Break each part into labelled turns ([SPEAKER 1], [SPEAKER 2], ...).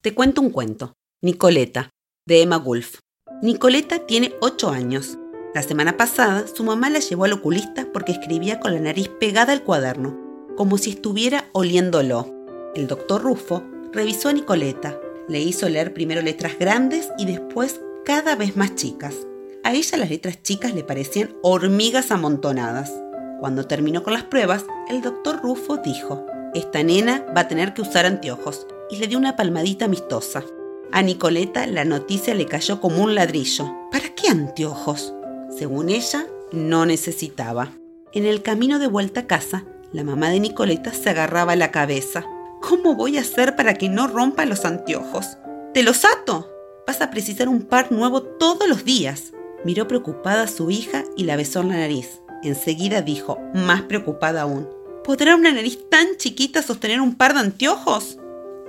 [SPEAKER 1] Te cuento un cuento. Nicoleta, de Emma Wolf. Nicoleta tiene 8 años. La semana pasada su mamá la llevó al oculista porque escribía con la nariz pegada al cuaderno, como si estuviera oliéndolo. El doctor Rufo revisó a Nicoleta, le hizo leer primero letras grandes y después cada vez más chicas. A ella las letras chicas le parecían hormigas amontonadas. Cuando terminó con las pruebas, el doctor Rufo dijo, esta nena va a tener que usar anteojos y le dio una palmadita amistosa. A Nicoleta la noticia le cayó como un ladrillo. ¿Para qué anteojos? Según ella, no necesitaba. En el camino de vuelta a casa, la mamá de Nicoleta se agarraba la cabeza. ¿Cómo voy a hacer para que no rompa los anteojos? ¿Te los ato? Vas a precisar un par nuevo todos los días. Miró preocupada a su hija y la besó en la nariz. Enseguida dijo, más preocupada aún, ¿podrá una nariz tan chiquita sostener un par de anteojos?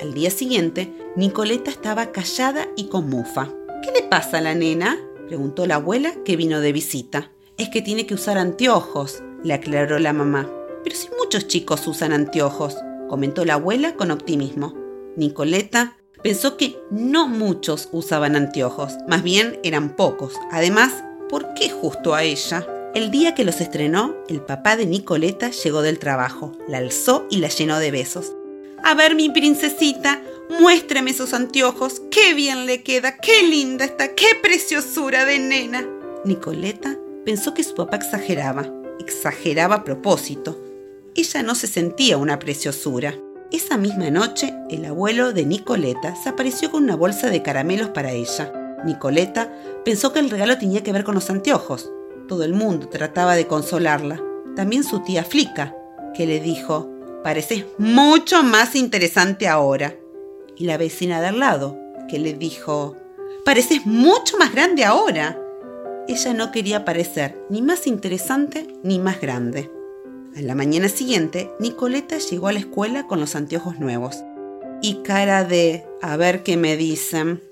[SPEAKER 1] Al día siguiente, Nicoleta estaba callada y con mufa. ¿Qué le pasa a la nena? preguntó la abuela que vino de visita. Es que tiene que usar anteojos, le aclaró la mamá. Pero si muchos chicos usan anteojos, comentó la abuela con optimismo. Nicoleta pensó que no muchos usaban anteojos, más bien eran pocos. Además, ¿por qué justo a ella? El día que los estrenó, el papá de Nicoleta llegó del trabajo, la alzó y la llenó de besos. A ver, mi princesita, muéstrame esos anteojos. ¡Qué bien le queda! ¡Qué linda está! ¡Qué preciosura de nena! Nicoleta pensó que su papá exageraba. Exageraba a propósito. Ella no se sentía una preciosura. Esa misma noche, el abuelo de Nicoleta se apareció con una bolsa de caramelos para ella. Nicoleta pensó que el regalo tenía que ver con los anteojos. Todo el mundo trataba de consolarla. También su tía Flica, que le dijo, Pareces mucho más interesante ahora. Y la vecina de al lado, que le dijo, pareces mucho más grande ahora. Ella no quería parecer ni más interesante ni más grande. A la mañana siguiente, Nicoleta llegó a la escuela con los anteojos nuevos. Y cara de, a ver qué me dicen.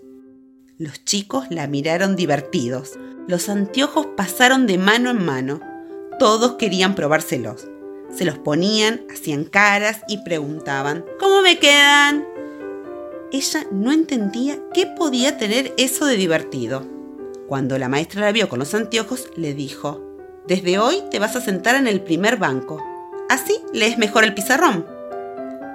[SPEAKER 1] Los chicos la miraron divertidos. Los anteojos pasaron de mano en mano. Todos querían probárselos. Se los ponían, hacían caras y preguntaban, ¿cómo me quedan? Ella no entendía qué podía tener eso de divertido. Cuando la maestra la vio con los anteojos, le dijo, desde hoy te vas a sentar en el primer banco. Así lees mejor el pizarrón.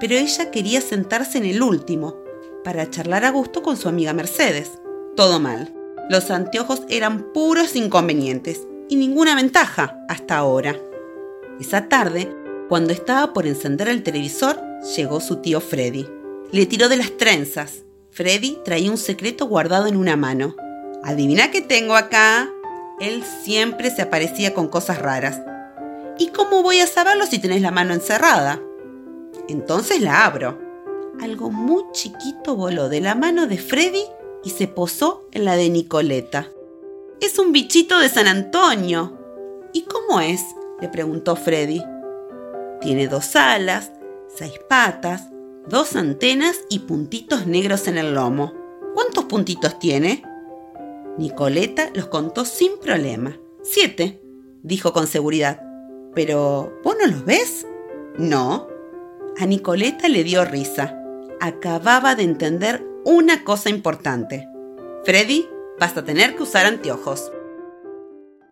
[SPEAKER 1] Pero ella quería sentarse en el último, para charlar a gusto con su amiga Mercedes. Todo mal. Los anteojos eran puros inconvenientes y ninguna ventaja hasta ahora. Esa tarde, cuando estaba por encender el televisor, llegó su tío Freddy. Le tiró de las trenzas. Freddy traía un secreto guardado en una mano. ¿Adivina qué tengo acá? Él siempre se aparecía con cosas raras. ¿Y cómo voy a saberlo si tenés la mano encerrada? Entonces la abro. Algo muy chiquito voló de la mano de Freddy y se posó en la de Nicoleta. Es un bichito de San Antonio. ¿Y cómo es? Le preguntó Freddy. Tiene dos alas, seis patas, dos antenas y puntitos negros en el lomo. ¿Cuántos puntitos tiene? Nicoleta los contó sin problema. Siete, dijo con seguridad. Pero, ¿vos no los ves? No. A Nicoleta le dio risa. Acababa de entender una cosa importante. Freddy, vas a tener que usar anteojos.